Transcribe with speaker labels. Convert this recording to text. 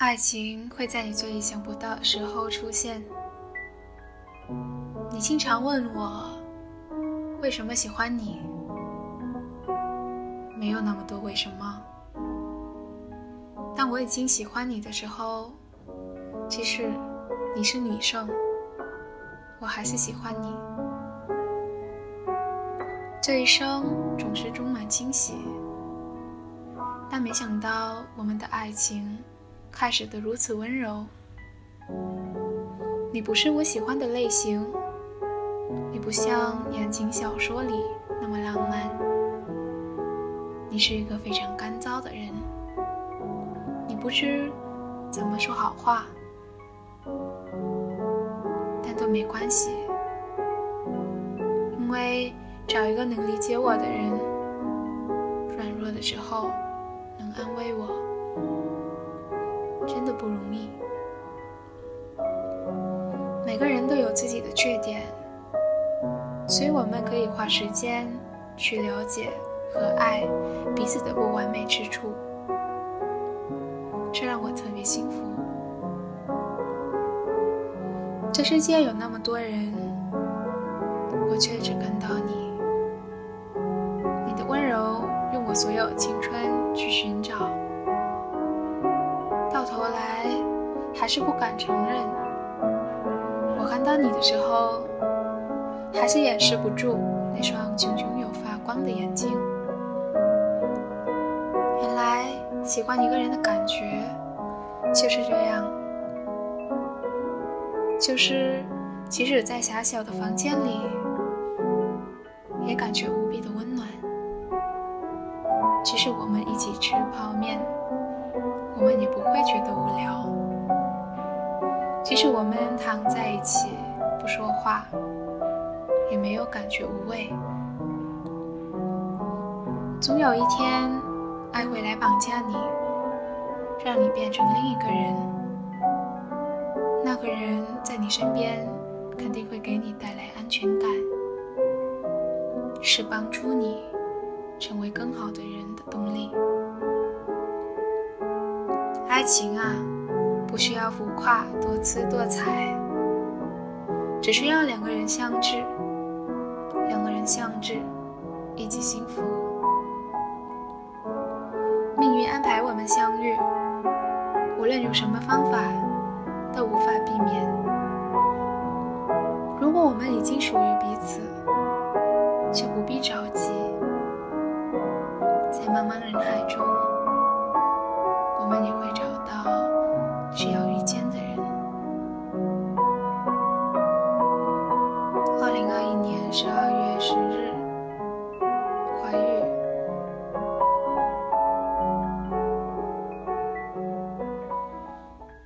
Speaker 1: 爱情会在你最意想不到的时候出现。你经常问我为什么喜欢你，没有那么多为什么。当我已经喜欢你的时候，即使你是女生，我还是喜欢你。这一生总是充满惊喜，但没想到我们的爱情开始的如此温柔。你不是我喜欢的类型，你不像言情小说里那么浪漫，你是一个非常干燥的人，你不知怎么说好话，但都没关系，因为。找一个能理解我的人，软弱的时候能安慰我，真的不容易。每个人都有自己的缺点，所以我们可以花时间去了解和爱彼此的不完美之处，这让我特别幸福。这世界有那么多人，我却只看到你。你的温柔，用我所有青春去寻找，到头来还是不敢承认。我看到你的时候，还是掩饰不住那双炯炯有发光的眼睛。原来喜欢一个人的感觉就是这样，就是即使在狭小的房间里，也感觉无比的温暖。即使我们一起吃泡面，我们也不会觉得无聊；即使我们躺在一起不说话，也没有感觉无味。总有一天，爱会来绑架你，让你变成另一个人。那个人在你身边，肯定会给你带来安全感，是帮助你。成为更好的人的动力。爱情啊，不需要浮夸多姿多彩，只需要两个人相知，两个人相知，一起幸福。命运安排我们相遇，无论用什么方法，都无法避免。如果我们已经属于彼此，那一年十二月十日。